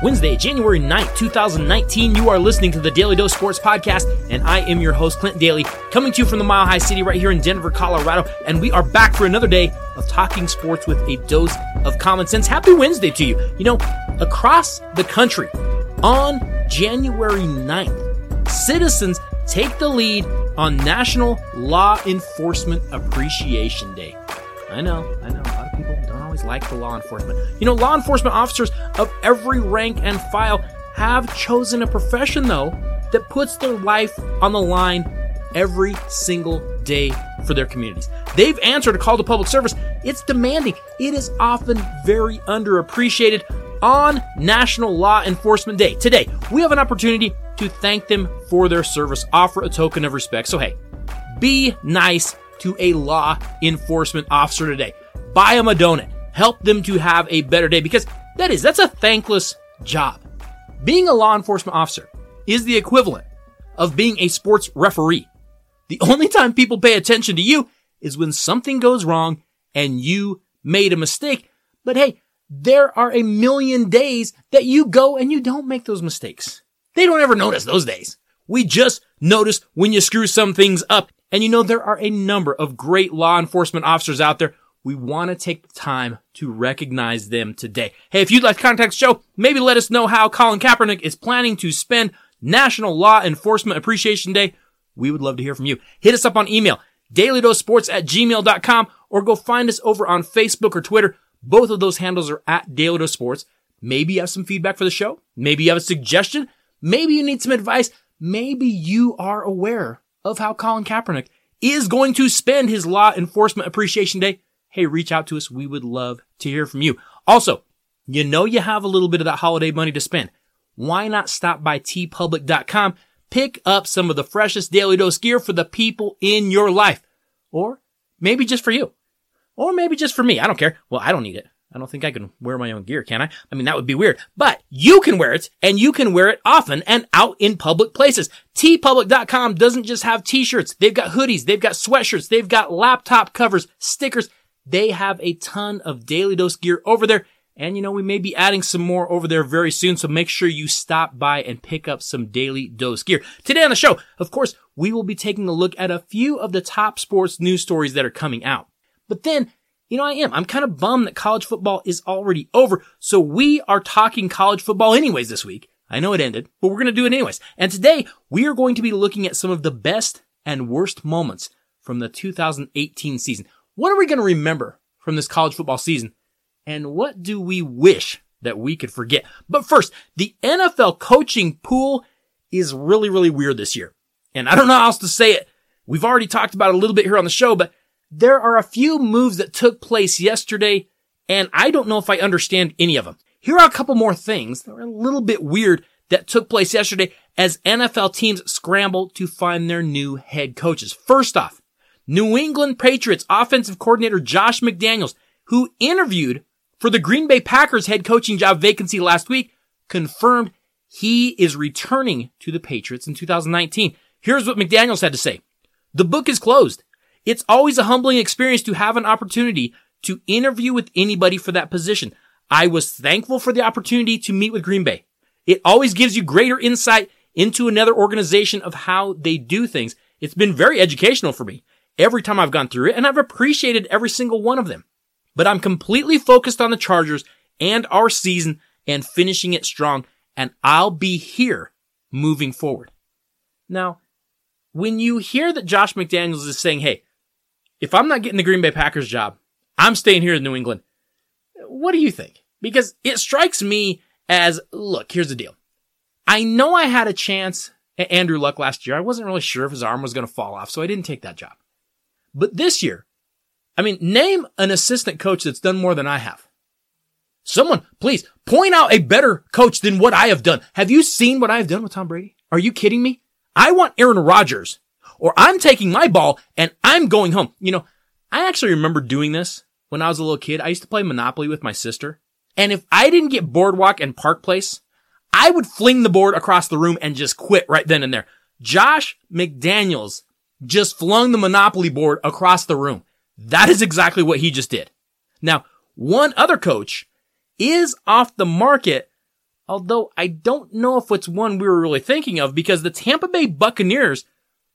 Wednesday, January 9th, 2019. You are listening to the Daly Dose Sports Podcast, and I am your host, Clint Daly, coming to you from the Mile High City right here in Denver, Colorado. And we are back for another day of talking sports with a dose of common sense. Happy Wednesday to you. You know, across the country on January 9th, citizens take the lead on National Law Enforcement Appreciation Day. I know, I know, like the law enforcement. You know, law enforcement officers of every rank and file have chosen a profession, though, that puts their life on the line every single day for their communities. They've answered a call to public service. It's demanding. It is often very underappreciated on National Law Enforcement Day. Today, we have an opportunity to thank them for their service, offer a token of respect. So, hey, be nice to a law enforcement officer today. Buy them a donut. Help them to have a better day because that is, that's a thankless job. Being a law enforcement officer is the equivalent of being a sports referee. The only time people pay attention to you is when something goes wrong and you made a mistake. But hey, there are a million days that you go and you don't make those mistakes. They don't ever notice those days. We just notice when you screw some things up. And you know, there are a number of great law enforcement officers out there. We want to take the time to recognize them today. Hey, if you'd like to contact the show, maybe let us know how Colin Kaepernick is planning to spend National Law Enforcement Appreciation Day. We would love to hear from you. Hit us up on email, dailydosports at gmail.com, or go find us over on Facebook or Twitter. Both of those handles are at Daily Sports. Maybe you have some feedback for the show. Maybe you have a suggestion. Maybe you need some advice. Maybe you are aware of how Colin Kaepernick is going to spend his Law Enforcement Appreciation Day. Hey, reach out to us. We would love to hear from you. Also, you know you have a little bit of that holiday money to spend. Why not stop by teepublic.com, pick up some of the freshest Daly Dose gear for the people in your life. Or maybe just for you. Or maybe just for me. I don't care. Well, I don't need it. I don't think I can wear my own gear, can I? I mean, that would be weird. But you can wear it, and you can wear it often and out in public places. TeePublic.com doesn't just have t-shirts. They've got hoodies. They've got sweatshirts. They've got laptop covers, stickers. They have a ton of Daly Dose gear over there. And you know, we may be adding some more over there very soon. So make sure you stop by and pick up some Daly Dose gear. Today on the show, of course, we will be taking a look at a few of the top sports news stories that are coming out. But then you know, I am. I'm kind of bummed that college football is already over. So we are talking college football anyways this week. I know it ended, but we're going to do it anyways. And today we are going to be looking at some of the best and worst moments from the 2018 season. What are we going to remember from this college football season? And what do we wish that we could forget? But first, the NFL coaching pool is really, really weird this year. And I don't know how else to say it. We've already talked about it a little bit here on the show, but there are a few moves that took place yesterday, and I don't know if I understand any of them. Here are a couple more things that are a little bit weird that took place yesterday as NFL teams scramble to find their new head coaches. First off, New England Patriots offensive coordinator Josh McDaniels, who interviewed for the Green Bay Packers head coaching job vacancy last week, confirmed he is returning to the Patriots in 2019. Here's what McDaniels had to say. The book is closed. It's always a humbling experience to have an opportunity to interview with anybody for that position. I was thankful for the opportunity to meet with Green Bay. It always gives you greater insight into another organization of how they do things. It's been very educational for me every time I've gone through it, and I've appreciated every single one of them. But I'm completely focused on the Chargers and our season and finishing it strong, and I'll be here moving forward. Now, when you hear that Josh McDaniels is saying, hey, if I'm not getting the Green Bay Packers job, I'm staying here in New England. What do you think? Because it strikes me as, look, here's the deal. I know I had a chance at Andrew Luck last year. I wasn't really sure if his arm was going to fall off, so I didn't take that job. But this year, I mean, name an assistant coach that's done more than I have. Someone, please point out a better coach than what I have done. Have you seen what I have done with Tom Brady? Are you kidding me? I want Aaron Rodgers or I'm taking my ball and I'm going home. You know, I actually remember doing this when I was a little kid. I used to play Monopoly with my sister. And if I didn't get Boardwalk and Park Place, I would fling the board across the room and just quit right then and there. Josh McDaniels just flung the Monopoly board across the room. That is exactly what he just did. Now, one other coach is off the market Although I don't know if it's one we were really thinking of because the Tampa Bay Buccaneers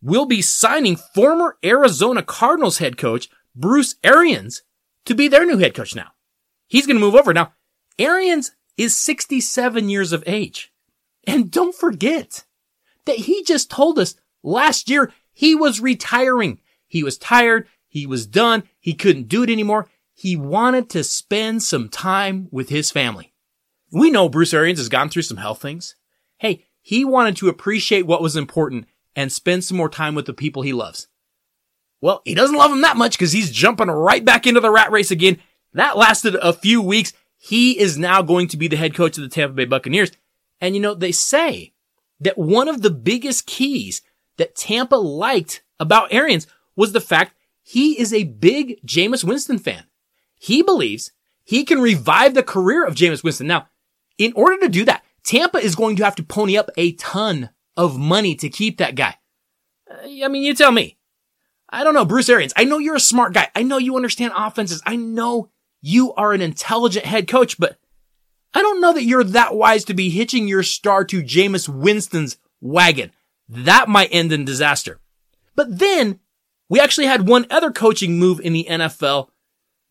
will be signing former Arizona Cardinals head coach Bruce Arians to be their new head coach now. He's going to move over. Now, Arians is 67 years of age. And don't forget that he just told us last year he was retiring. He was tired. He was done. He couldn't do it anymore. He wanted to spend some time with his family. We know Bruce Arians has gone through some health things. Hey, he wanted to appreciate what was important and spend some more time with the people he loves. Well, he doesn't love them that much because he's jumping right back into the rat race again. That lasted a few weeks. He is now going to be the head coach of the Tampa Bay Buccaneers. And you know, they say that one of the biggest keys that Tampa liked about Arians was the fact he is a big Jameis Winston fan. He believes he can revive the career of Jameis Winston. Now, in order to do that, Tampa is going to have to pony up a ton of money to keep that guy. Uh, I mean, you tell me. I don't know, Bruce Arians. I know you're a smart guy. I know you understand offenses. I know you are an intelligent head coach, but I don't know that you're that wise to be hitching your star to Jameis Winston's wagon. That might end in disaster. But then we actually had one other coaching move in the NFL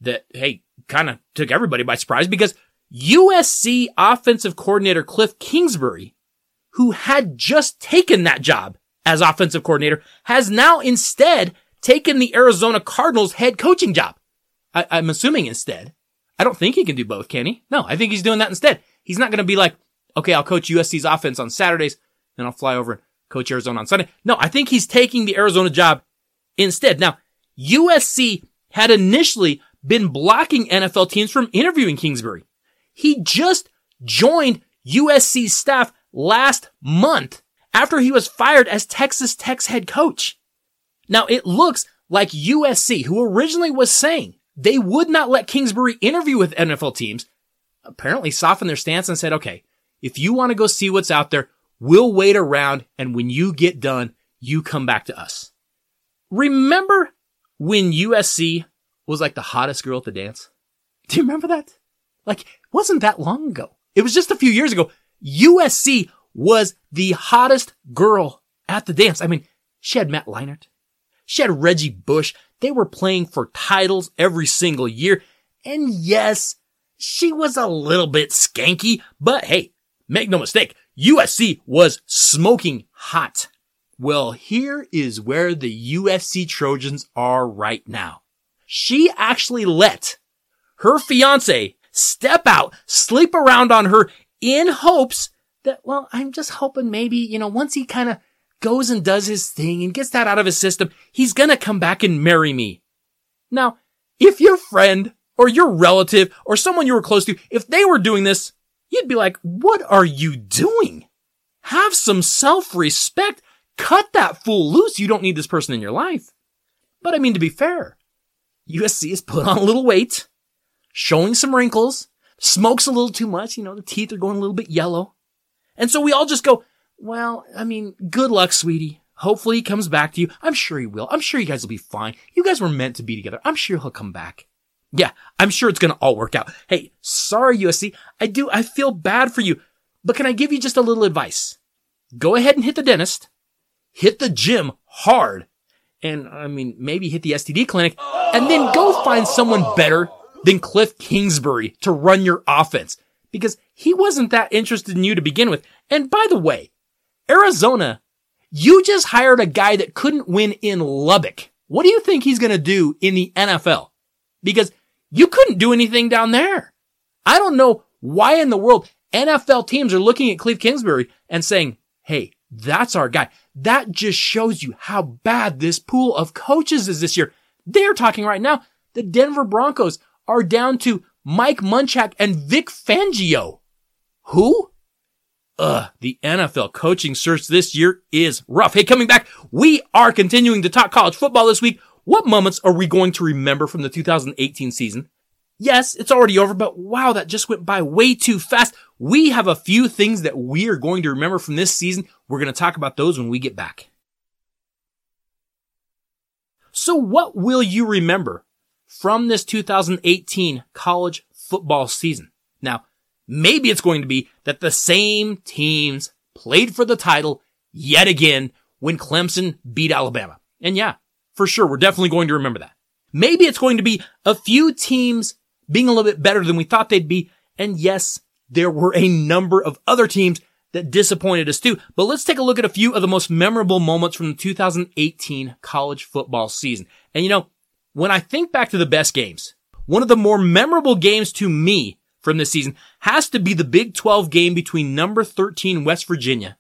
that, hey, kind of took everybody by surprise because USC offensive coordinator Cliff Kingsbury, who had just taken that job as offensive coordinator, has now instead taken the Arizona Cardinals head coaching job. I, I'm assuming instead. I don't think he can do both, can he? No, I think he's doing that instead. He's not going to be like, okay, I'll coach USC's offense on Saturdays, then I'll fly over and coach Arizona on Sunday. No, I think he's taking the Arizona job instead. Now, USC had initially been blocking NFL teams from interviewing Kingsbury. He just joined USC's staff last month after he was fired as Texas Tech's head coach. Now, it looks like USC, who originally was saying they would not let Kingsbury interview with NFL teams, apparently softened their stance and said, okay, if you want to go see what's out there, we'll wait around. And when you get done, you come back to us. Remember when USC was like the hottest girl at the dance? Do you remember that? Like, wasn't that long ago. It was just a few years ago. USC was the hottest girl at the dance. I mean, she had Matt Leinart. She had Reggie Bush. They were playing for titles every single year. And yes, she was a little bit skanky, but hey, make no mistake, USC was smoking hot. Well, here is where the USC Trojans are right now. She actually let her fiance step out, sleep around on her in hopes that, well, I'm just hoping maybe, you know, once he kind of goes and does his thing and gets that out of his system, he's gonna come back and marry me. Now, if your friend or your relative or someone you were close to, if they were doing this, you'd be like, what are you doing? Have some self-respect. Cut that fool loose. You don't need this person in your life. But I mean, to be fair, USC has put on a little weight, showing some wrinkles, smokes a little too much. You know, the teeth are going a little bit yellow. And so we all just go, well, I mean, good luck, sweetie. Hopefully he comes back to you. I'm sure he will. I'm sure you guys will be fine. You guys were meant to be together. I'm sure he'll come back. Yeah, I'm sure it's gonna all work out. Hey, sorry USC. I do, I feel bad for you. But can I give you just a little advice? Go ahead and hit the dentist. Hit the gym hard. And I mean, maybe hit the STD clinic and then go find someone better than Cliff Kingsbury to run your offense because he wasn't that interested in you to begin with. And by the way, Arizona, you just hired a guy that couldn't win in Lubbock. What do you think he's going to do in the NFL? Because you couldn't do anything down there. I don't know why in the world NFL teams are looking at Cliff Kingsbury and saying, Hey, that's our guy. That just shows you how bad this pool of coaches is this year. They're talking right now. The Denver Broncos are down to Mike Munchak and Vic Fangio. Who? Ugh, the NFL coaching search this year is rough. Hey, coming back, we are continuing to talk college football this week. What moments are we going to remember from the 2018 season? Yes, it's already over, but wow, that just went by way too fast. We have a few things that we are going to remember from this season. We're going to talk about those when we get back. So what will you remember from this 2018 college football season? Now, Maybe it's going to be that the same teams played for the title yet again when Clemson beat Alabama. And yeah, for sure, we're definitely going to remember that. Maybe it's going to be a few teams being a little bit better than we thought they'd be. And yes, there were a number of other teams that disappointed us too. But let's take a look at a few of the most memorable moments from the 2018 college football season. And you know, when I think back to the best games, one of the more memorable games to me from this season has to be the Big 12 game between number 13 West Virginia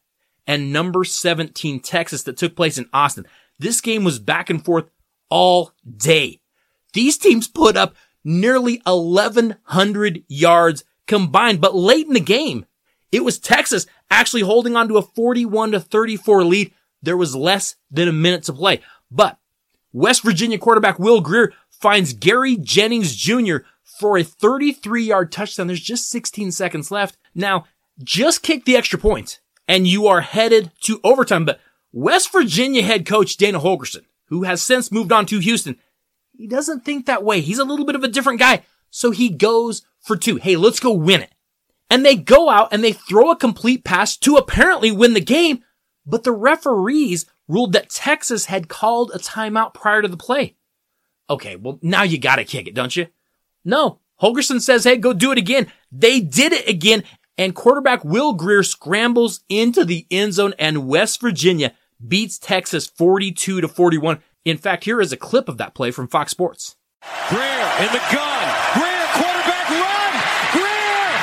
and number 17 Texas that took place in Austin. This game was back and forth all day. These teams put up nearly 1100 yards combined, but late in the game, it was Texas actually holding on to a 41 to 34 lead. There was less than a minute to play, but West Virginia quarterback Will Grier finds Gary Jennings Jr for a 33 yard touchdown. There's just 16 seconds left. Now, just kick the extra point and you are headed to overtime. But West Virginia head coach Dana Holgorsen, who has since moved on to Houston, he doesn't think that way. He's a little bit of a different guy. So he goes for two. Hey, let's go win it. And they go out and they throw a complete pass to apparently win the game. But the referees ruled that Texas had called a timeout prior to the play. Okay, well, now you gotta kick it, don't you? No. Holgorsen says, hey, go do it again. They did it again. And quarterback Will Grier scrambles into the end zone and West Virginia beats Texas 42 to 41. In fact, here is a clip of that play from Fox Sports. Grier in the gun. Grier, quarterback run. Grier,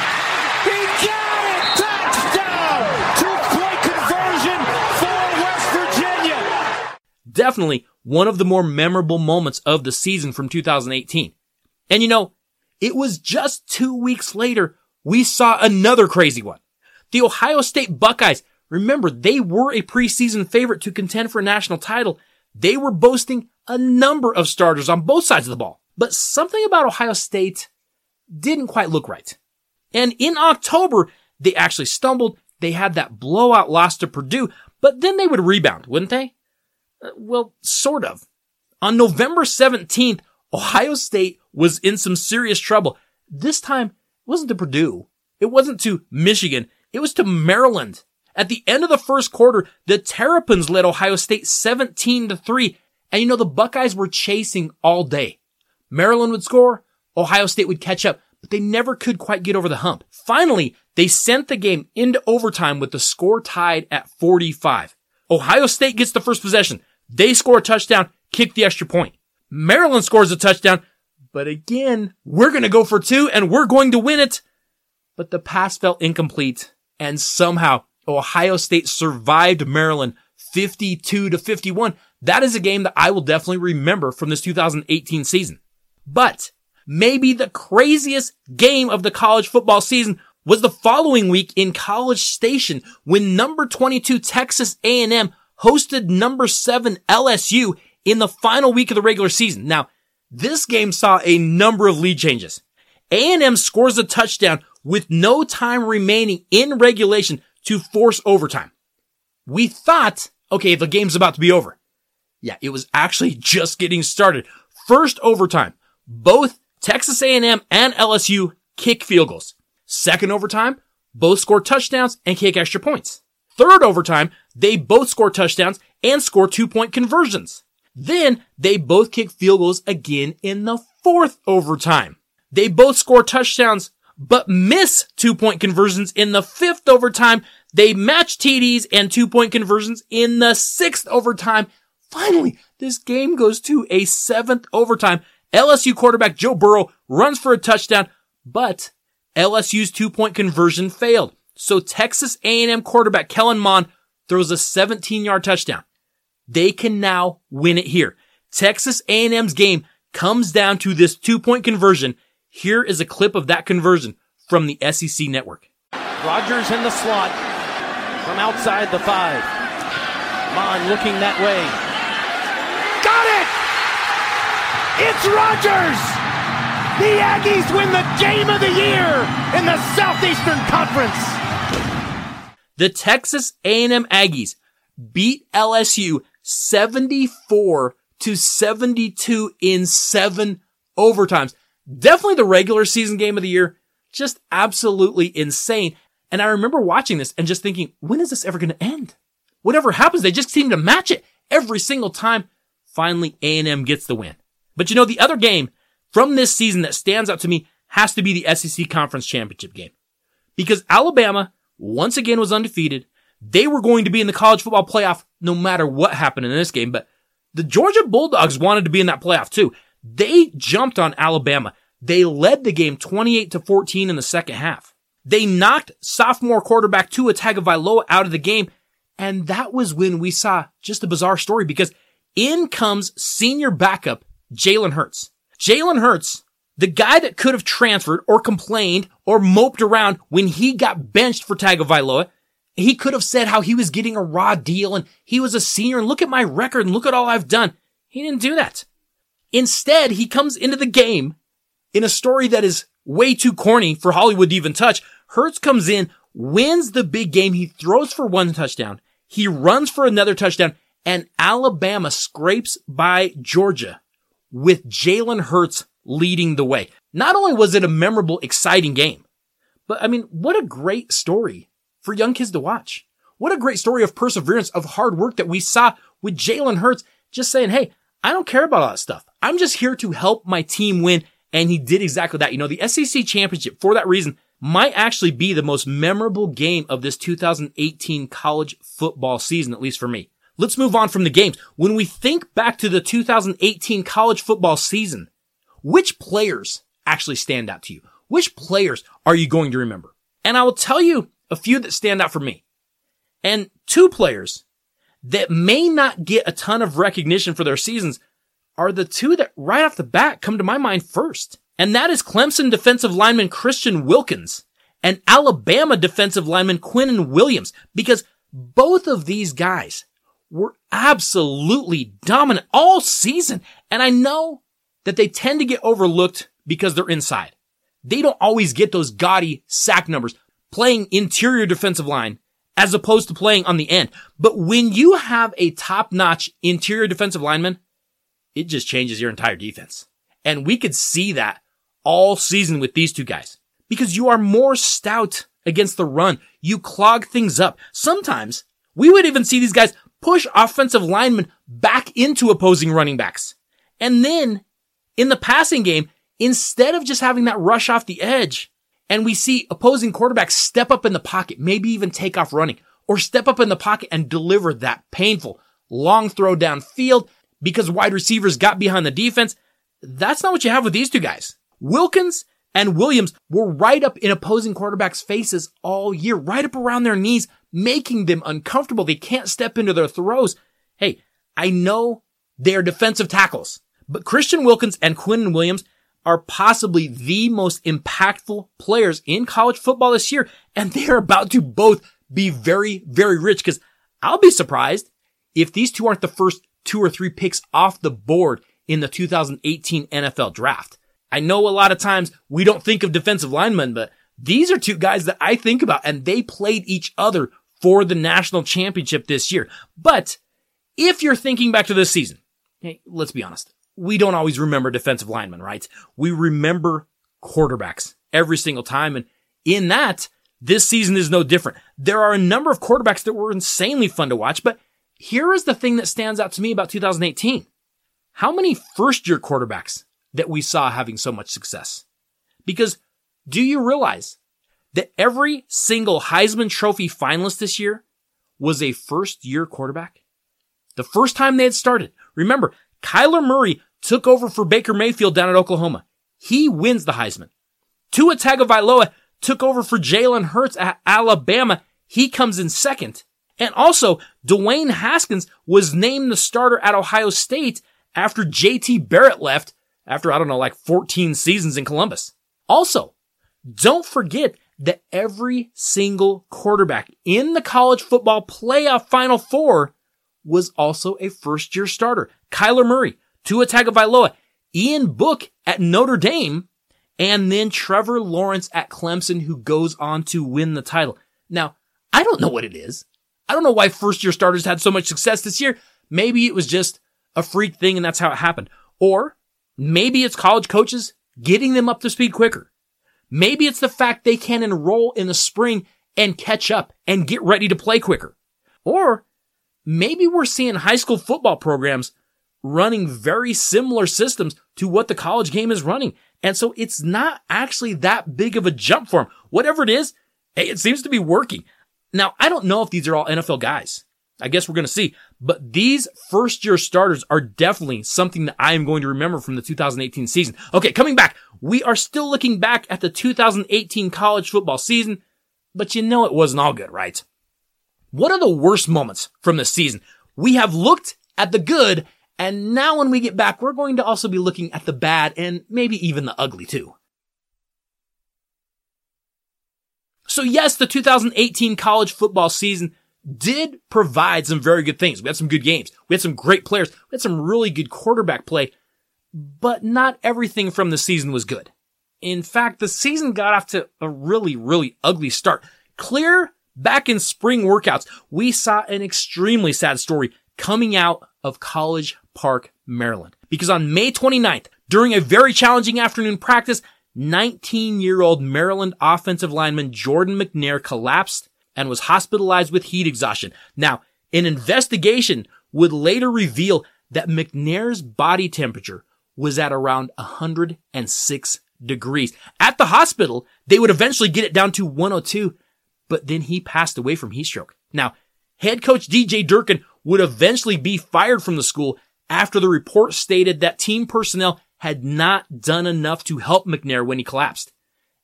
he got it. Touchdown. Two-point conversion for West Virginia. Definitely one of the more memorable moments of the season from 2018. And you know, it was just two weeks later we saw another crazy one. The Ohio State Buckeyes, remember they were a preseason favorite to contend for a national title. They were boasting a number of starters on both sides of the ball. But something about Ohio State didn't quite look right. And in October, they actually stumbled. They had that blowout loss to Purdue, but then they would rebound, wouldn't they? Uh, well, sort of. On November 17th, Ohio State was in some serious trouble. This time, it wasn't to Purdue. It wasn't to Michigan. It was to Maryland. At the end of the first quarter, the Terrapins led Ohio State 17 to 3. And you know, the Buckeyes were chasing all day. Maryland would score. Ohio State would catch up, but they never could quite get over the hump. Finally, they sent the game into overtime with the score tied at 45. Ohio State gets the first possession. They score a touchdown, kick the extra point. Maryland scores a touchdown, but again, we're going to go for two and we're going to win it. But the pass felt incomplete and somehow Ohio State survived Maryland 52 to 51. That is a game that I will definitely remember from this 2018 season. But maybe the craziest game of the college football season was the following week in College Station when number 22 Texas A&M hosted number 7 LSU in the final week of the regular season. Now, this game saw a number of lead changes. A&M scores a touchdown with no time remaining in regulation to force overtime. We thought, okay, the game's about to be over. Yeah, it was actually just getting started. First overtime, both Texas A&M and LSU kick field goals. Second overtime, both score touchdowns and kick extra points. Third overtime, they both score touchdowns and score two point conversions. Then they both kick field goals again in the fourth overtime. They both score touchdowns, but miss two point conversions in the fifth overtime. They match TDs and two point conversions in the sixth overtime. Finally, this game goes to a seventh overtime. LSU quarterback Joe Burrow runs for a touchdown, but LSU's two point conversion failed. So Texas A&M quarterback Kellen Mond throws a 17 yard touchdown. They can now win it here. Texas A&M's game comes down to this two point conversion. Here is a clip of that conversion from the SEC network. Rogers in the slot from outside the five. Mond looking that way. Got it! It's Rogers! The Aggies win the game of the year in the Southeastern Conference. The Texas A&M Aggies beat LSU 74 to 72 in seven overtimes. Definitely the regular season game of the year. Just absolutely insane. And I remember watching this and just thinking, when is this ever going to end? Whatever happens, they just seem to match it every single time. Finally, A&M gets the win. But you know, the other game from this season that stands out to me has to be the SEC Conference Championship game. Because Alabama once again was undefeated. They were going to be in the college football playoff no matter what happened in this game, but the Georgia Bulldogs wanted to be in that playoff too. They jumped on Alabama. They led the game 28 to 14 in the second half. They knocked sophomore quarterback Tua Tagovailoa out of the game. And that was when we saw just a bizarre story because in comes senior backup Jalen Hurts. Jalen Hurts, the guy that could have transferred or complained or moped around when he got benched for Tagovailoa, he could have said how he was getting a raw deal and he was a senior and look at my record and look at all I've done. He didn't do that. Instead, he comes into the game in a story that is way too corny for Hollywood to even touch. Hurts comes in, wins the big game. He throws for one touchdown. He runs for another touchdown and Alabama scrapes by Georgia with Jalen Hurts leading the way. Not only was it a memorable, exciting game, but I mean, what a great story for young kids to watch. What a great story of perseverance, of hard work that we saw with Jalen Hurts just saying, Hey, I don't care about all that stuff. I'm just here to help my team win. And he did exactly that. You know, the SEC championship for that reason might actually be the most memorable game of this 2018 college football season, at least for me. Let's move on from the games. When we think back to the 2018 college football season, which players actually stand out to you? Which players are you going to remember? And I will tell you a few that stand out for me. And two players that may not get a ton of recognition for their seasons are the two that right off the bat come to my mind first. And that is Clemson defensive lineman Christian Wilkins and Alabama defensive lineman Quinnen Williams because both of these guys were absolutely dominant all season. And I know that they tend to get overlooked because they're inside. They don't always get those gaudy sack numbers playing interior defensive line as opposed to playing on the end. But when you have a top notch interior defensive lineman, it just changes your entire defense. And we could see that all season with these two guys because you are more stout against the run. You clog things up. Sometimes we would even see these guys push offensive linemen back into opposing running backs. And then in the passing game, instead of just having that rush off the edge, and we see opposing quarterbacks step up in the pocket, maybe even take off running, or step up in the pocket and deliver that painful long throw downfield because wide receivers got behind the defense. That's not what you have with these two guys. Wilkins and Williams were right up in opposing quarterbacks' faces all year, right up around their knees, making them uncomfortable. They can't step into their throws. Hey, I know they're defensive tackles, but Christian Wilkins and Quinnen Williams are possibly the most impactful players in college football this year, and they're about to both be very, very rich because I'll be surprised if these two aren't the first two or three picks off the board in the 2018 NFL draft. I know a lot of times we don't think of defensive linemen, but these are two guys that I think about and they played each other for the national championship this year. But if you're thinking back to this season, hey, let's be honest. We don't always remember defensive linemen, right? We remember quarterbacks every single time. And in that, this season is no different. There are a number of quarterbacks that were insanely fun to watch, but here is the thing that stands out to me about 2018. How many first year quarterbacks that we saw having so much success. Because do you realize that every single Heisman Trophy finalist this year was a first year quarterback? The first time they had started. Remember, Kyler Murray took over for Baker Mayfield down at Oklahoma. He wins the Heisman. Tua Tagovailoa took over for Jalen Hurts at Alabama. He comes in second. And also, Dwayne Haskins was named the starter at Ohio State after JT Barrett left after, I don't know, like 14 seasons in Columbus. Also, don't forget that every single quarterback in the college football playoff final four was also a first year starter. Kyler Murray, Tua Tagovailoa, Ian Book at Notre Dame, and then Trevor Lawrence at Clemson who goes on to win the title. Now, I don't know what it is. I don't know why first year starters had so much success this year. Maybe it was just a freak thing and that's how it happened. Or Maybe it's college coaches getting them up to speed quicker. Maybe it's the fact they can enroll in the spring and catch up and get ready to play quicker. Or maybe we're seeing high school football programs running very similar systems to what the college game is running. And so it's not actually that big of a jump for them. Whatever it is, it seems to be working. Now, I don't know if these are all NFL guys. I guess we're going to see. But these first year starters are definitely something that I am going to remember from the 2018 season. Okay, coming back. We are still looking back at the 2018 college football season, but you know it wasn't all good, right? What are the worst moments from the season? We have looked at the good, and now when we get back, we're going to also be looking at the bad and maybe even the ugly too. So yes, the 2018 college football season did provide some very good things. We had some good games. We had some great players. We had some really good quarterback play, but not everything from the season was good. In fact, the season got off to a really, really ugly start. Clear back in spring workouts, we saw an extremely sad story coming out of College Park, Maryland. Because on May 29th, during a very challenging afternoon practice, 19 year old Maryland offensive lineman Jordan McNair collapsed and was hospitalized with heat exhaustion. Now, an investigation would later reveal that McNair's body temperature was at around 106 degrees. At the hospital, they would eventually get it down to 102, but then he passed away from heat stroke. Now, head coach DJ Durkin would eventually be fired from the school after the report stated that team personnel had not done enough to help McNair when he collapsed.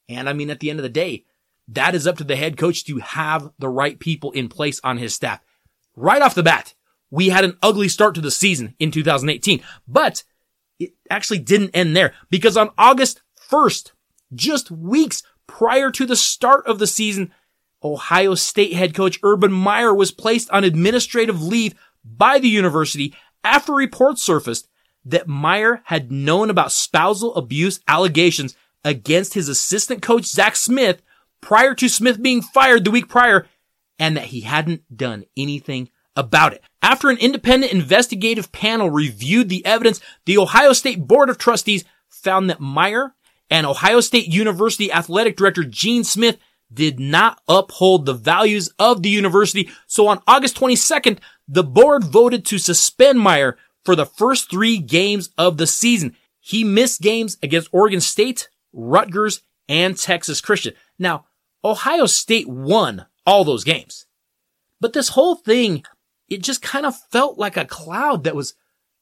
And I mean, at the end of the day, that is up to the head coach to have the right people in place on his staff. Right off the bat, we had an ugly start to the season in 2018, but it actually didn't end there because on August 1st, just weeks prior to the start of the season, Ohio State head coach Urban Meyer was placed on administrative leave by the university after reports surfaced that Meyer had known about spousal abuse allegations against his assistant coach Zach Smith prior to Smith being fired the week prior and that he hadn't done anything about it. After an independent investigative panel reviewed the evidence, the Ohio State Board of Trustees found that Meyer and Ohio State University athletic director Gene Smith did not uphold the values of the university. So on August 22nd, the board voted to suspend Meyer for the first three games of the season. He missed games against Oregon State, Rutgers, and Texas Christian. Now, Ohio State won all those games. But this whole thing, it just kind of felt like a cloud that was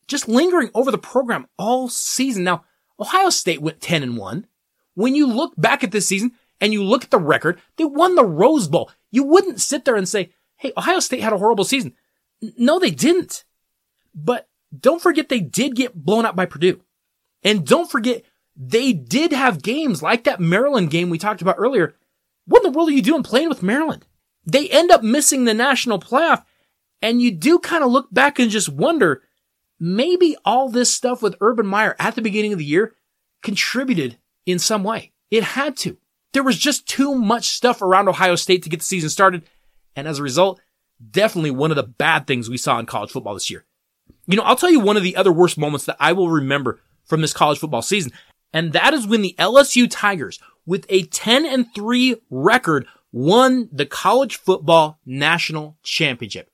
just lingering over the program all season. Now, Ohio State went 10 and 1. When you look back at this season and you look at the record, they won the Rose Bowl. You wouldn't sit there and say, Hey, Ohio State had a horrible season. No, they didn't. But don't forget they did get blown out by Purdue. And don't forget they did have games like that Maryland game we talked about earlier. What in the world are you doing playing with Maryland? They end up missing the national playoff. And you do kind of look back and just wonder, maybe all this stuff with Urban Meyer at the beginning of the year contributed in some way. It had to. There was just too much stuff around Ohio State to get the season started. And as a result, definitely one of the bad things we saw in college football this year. You know, I'll tell you one of the other worst moments that I will remember from this college football season. And that is when the LSU Tigers, with a 10 and 3 record, won the college football national championship.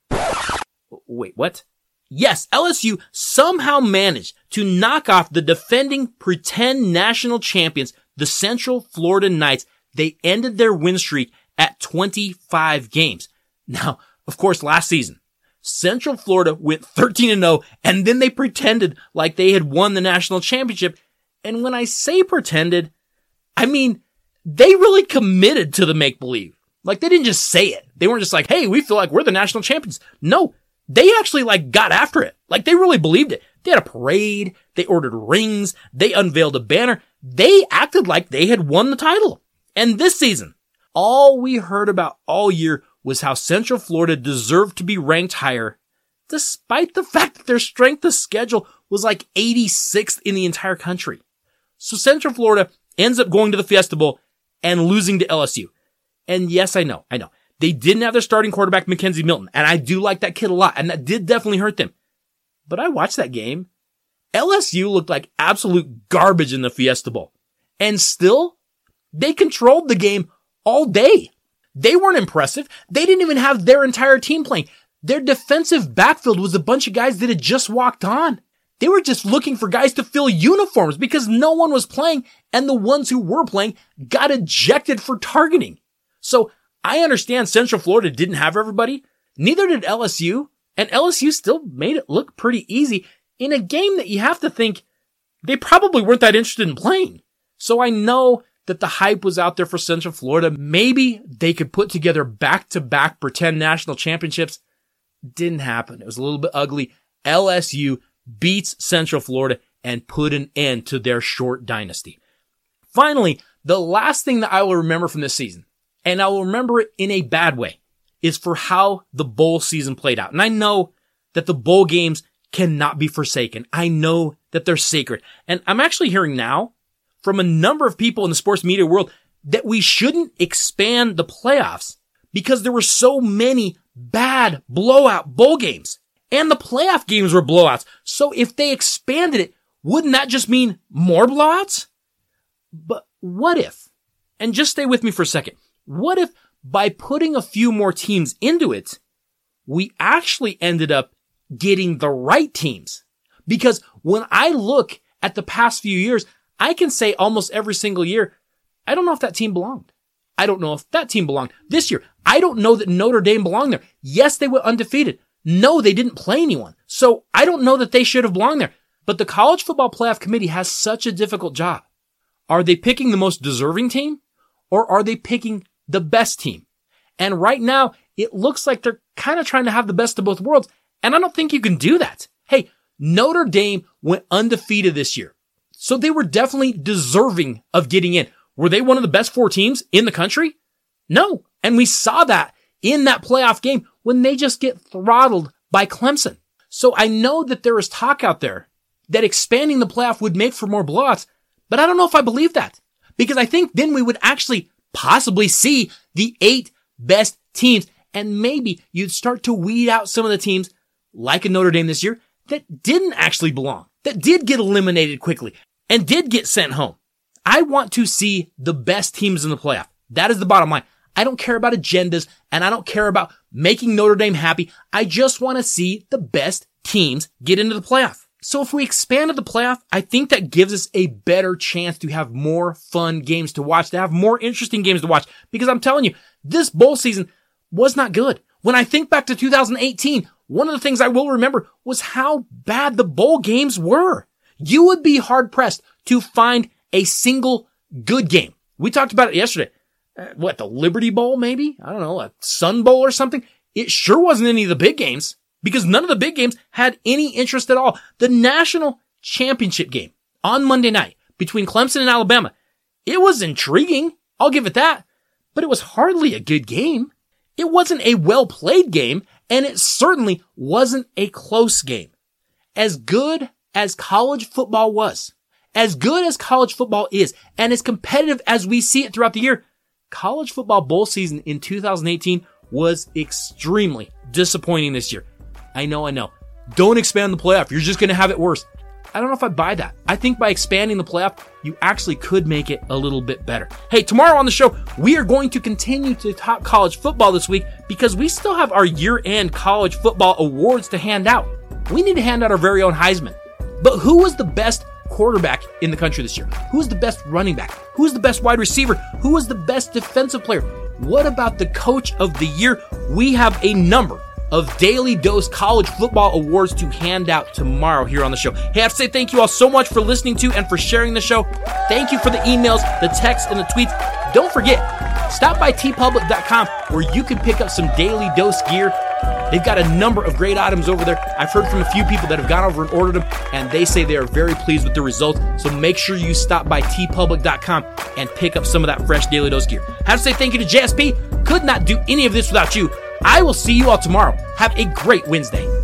Wait, what? Yes, LSU somehow managed to knock off the defending pretend national champions, the Central Florida Knights. They ended their win streak at 25 games. Now, of course, last season, Central Florida went 13 and 0 and then they pretended like they had won the national championship. And when I say pretended, I mean, they really committed to the make believe. Like they didn't just say it. They weren't just like, Hey, we feel like we're the national champions. No, they actually like got after it. Like they really believed it. They had a parade. They ordered rings. They unveiled a banner. They acted like they had won the title. And this season, all we heard about all year was how Central Florida deserved to be ranked higher, despite the fact that their strength of schedule was like 86th in the entire country. So Central Florida ends up going to the Fiesta Bowl and losing to LSU. And yes, I know, I know. They didn't have their starting quarterback, McKenzie Milton, and I do like that kid a lot, and that did definitely hurt them. But I watched that game. LSU looked like absolute garbage in the Fiesta Bowl. And still, They controlled the game all day. They weren't impressive. They didn't even have their entire team playing. Their defensive backfield was a bunch of guys that had just walked on. They were just looking for guys to fill uniforms because no one was playing and the ones who were playing got ejected for targeting. So I understand Central Florida didn't have everybody. Neither did LSU. And LSU still made it look pretty easy in a game that you have to think they probably weren't that interested in playing. So I know that the hype was out there for Central Florida. Maybe they could put together back to back pretend national championships. Didn't happen. It was a little bit ugly. LSU beats Central Florida and put an end to their short dynasty. Finally, the last thing that I will remember from this season, and I will remember it in a bad way, is for how the bowl season played out. And I know that the bowl games cannot be forsaken. I know that they're sacred. And I'm actually hearing now from a number of people in the sports media world that we shouldn't expand the playoffs because there were so many bad blowout bowl games and the playoff games were blowouts. So if they expanded it, wouldn't that just mean more blowouts? But what if, and just stay with me for a second, what if by putting a few more teams into it, we actually ended up getting the right teams? Because when I look at the past few years, I can say almost every single year, I don't know if that team belonged. I don't know if that team belonged. This year, I don't know that Notre Dame belonged there. Yes, they were undefeated. No, they didn't play anyone. So I don't know that they should have belonged there. But the college football playoff committee has such a difficult job. Are they picking the most deserving team or are they picking the best team? And right now, it looks like they're kind of trying to have the best of both worlds. And I don't think you can do that. Hey, Notre Dame went undefeated this year. So they were definitely deserving of getting in. Were they one of the best four teams in the country? No. And we saw that in that playoff game when they just get throttled by Clemson. So I know that there is talk out there that expanding the playoff would make for more blowouts, but I don't know if I believe that because I think then we would actually possibly see the eight best teams and maybe you'd start to weed out some of the teams like a Notre Dame this year that didn't actually belong, that did get eliminated quickly and did get sent home. I want to see the best teams in the playoff. That is the bottom line. I don't care about agendas and I don't care about making Notre Dame happy. I just want to see the best teams get into the playoff. So if we expanded the playoff, I think that gives us a better chance to have more fun games to watch, to have more interesting games to watch. Because I'm telling you, this bowl season was not good. When I think back to 2018, one of the things I will remember was how bad the bowl games were. You would be hard pressed to find a single good game. We talked about it yesterday. Uh, what, the Liberty Bowl maybe? I don't know, a Sun Bowl or something. It sure wasn't any of the big games because none of the big games had any interest at all. The national championship game on Monday night between Clemson and Alabama. It was intriguing. I'll give it that, but it was hardly a good game. It wasn't a well played game and it certainly wasn't a close game. As good as college football was, as good as college football is, and as competitive as we see it throughout the year, college football bowl season in 2018 was extremely disappointing this year. I know, I know. Don't expand the playoff. You're just going to have it worse. I don't know if I buy that. I think by expanding the playoff, you actually could make it a little bit better. Hey, tomorrow on the show, we are going to continue to talk college football this week because we still have our year end college football awards to hand out. We need to hand out our very own Heisman. But who was the best quarterback in the country this year? Who is the best running back? Who is the best wide receiver? Who is the best defensive player? What about the coach of the year? We have a number of Daly Dose College Football Awards to hand out tomorrow here on the show. Hey, I have to say thank you all so much for listening to and for sharing the show. Thank you for the emails, the texts, and the tweets. Don't forget, stop by teepublic.com where you can pick up some Daly Dose gear They've got a number of great items over there. I've heard from a few people that have gone over and ordered them, and they say they are very pleased with the results. So make sure you stop by teepublic.com and pick up some of that fresh Daly Dose gear. Have to say thank you to JSP. Could not do any of this without you. I will see you all tomorrow. Have a great Wednesday.